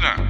snap.